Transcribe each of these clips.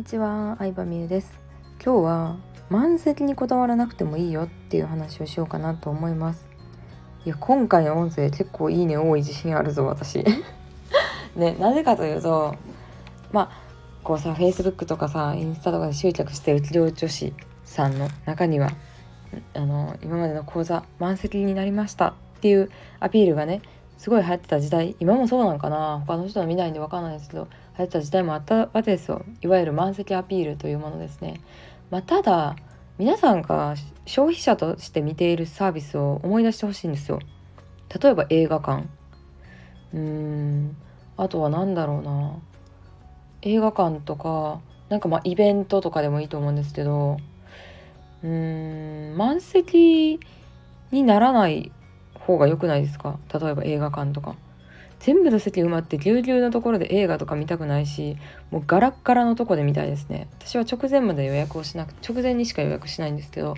にちは、相葉美優です。今日は満席にこだわらなくてもいいよっていう話をしようかなと思います。いや、今回の音声結構いいね多い自信あるぞ、私。ね、なぜかというと、まあ、こうさ、Facebook とかさ、インスタとかで執着してる治療女子さんの中には、あの、今までの講座満席になりましたっていうアピールがね、すごい流行ってた時代今もそうなのかな。他の人は見ないんで分かんないですけど流行ってた時代もあったわけですよ。いわゆる満席アピールというものですね、まあ、ただ皆さんが消費者として見ているサービスを思い出してほしいんですよ。例えば映画館。うーんあとは何だろうな。映画館とかなんかまあイベントとかでもいいと思うんですけどうーん満席にならない方が良くないですか？例えば映画館とか。全部の席埋まってぎゅうぎゅうのところで映画とか見たくないしもうガラッガラのとこで見たいですね。私は直前まで予約をしなく直前にしか予約しないんですけど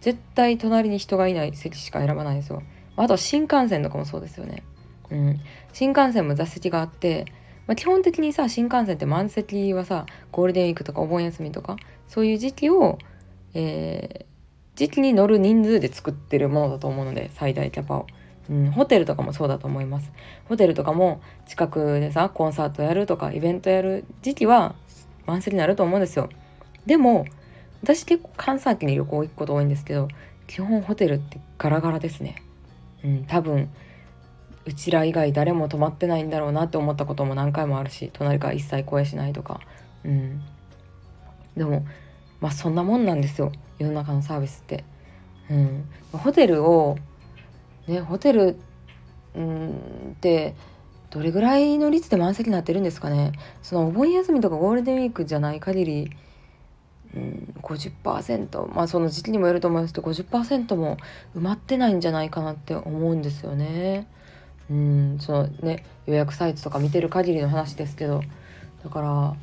絶対隣に人がいない席しか選ばないですよ。あと新幹線とかもそうですよね。うん。新幹線も座席があってまあ、基本的にさ新幹線って満席はさゴールデンウィークとかお盆休みとかそういう時期を、えー、時期に乗る人数で作ってるものだと思うので最大キャパを、うん、ホテルとかもそうだと思います。ホテルとかも近くでさコンサートやるとかイベントやる時期は満席になると思うんですよ。でも私結構関西機に旅行行くこと多いんですけど基本ホテルってガラガラですね。うん多分うちら以外誰も泊まってないんだろうなって思ったことも何回もあるし隣から一切声しないとか。うん。でもまあそんなもんなんですよ。世の中のサービスって。うん、ホテルをねホテルうんってどれぐらいの率で満席になってるんですかね。そのお盆休みとかゴールデンウィークじゃない限り、うん、50%まあその時期にもよると思いますけど50%も埋まってないんじゃないかなって思うんですよね。うん。そのね予約サイトとか見てる限りの話ですけど。だから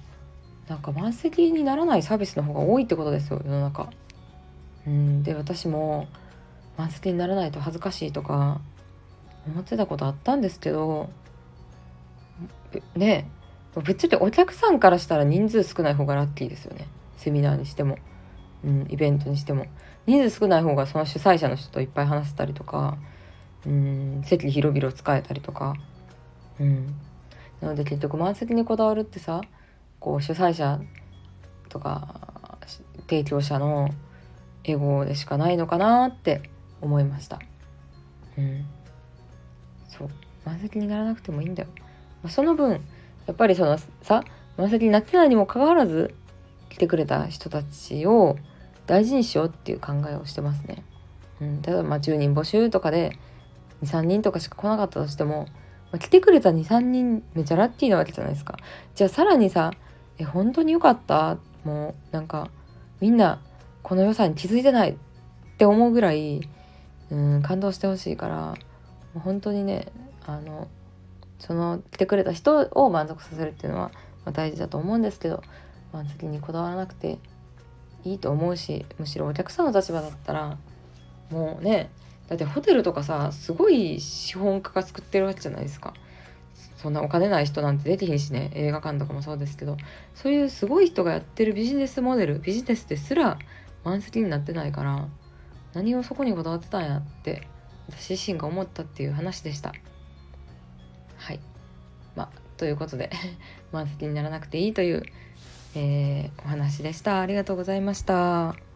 なんか満席にならないサービスの方が多いってことですよ世の中。うんで私も満席にならないと恥ずかしいとか思ってたことあったんですけどね別にお客さんからしたら人数少ない方がラッキーですよね。セミナーにしても、うん、イベントにしても。人数少ない方がその主催者の人といっぱい話せたりとかうん席広々使えたりとか。うん。なので結局満席にこだわるってさこう主催者とか提供者のエゴでしかないのかなって思いました。うん。そう。満席にならなくてもいいんだよ、まあ、その分やっぱりそのさ満席になってないにもかかわらず来てくれた人たちを大事にしようっていう考えをしてますね、うん、例えばまあ10人募集とかで23人とかしか来なかったとしても、ま、来てくれた23人めちゃラッキーなわけじゃないですか。じゃあさらにさえ本当によかった？もうなんかみんなこの良さに気づいてないって思うぐらいうん感動してほしいからもう本当にねあのその来てくれた人を満足させるっていうのは、ま、大事だと思うんですけど満席にこだわらなくていいと思うしむしろお客さんの立場だったらもうねだってホテルとかさすごい資本家が作ってるわけじゃないですか。そんなお金ない人なんて出てへんしね。映画館とかもそうですけど。そういうすごい人がやってるビジネスモデルビジネスですら満席になってないから何をそこにこだわってたんやって私自身が思ったっていう話でした。はい。まあということで 満席にならなくていいという、えー、お話でした。ありがとうございました。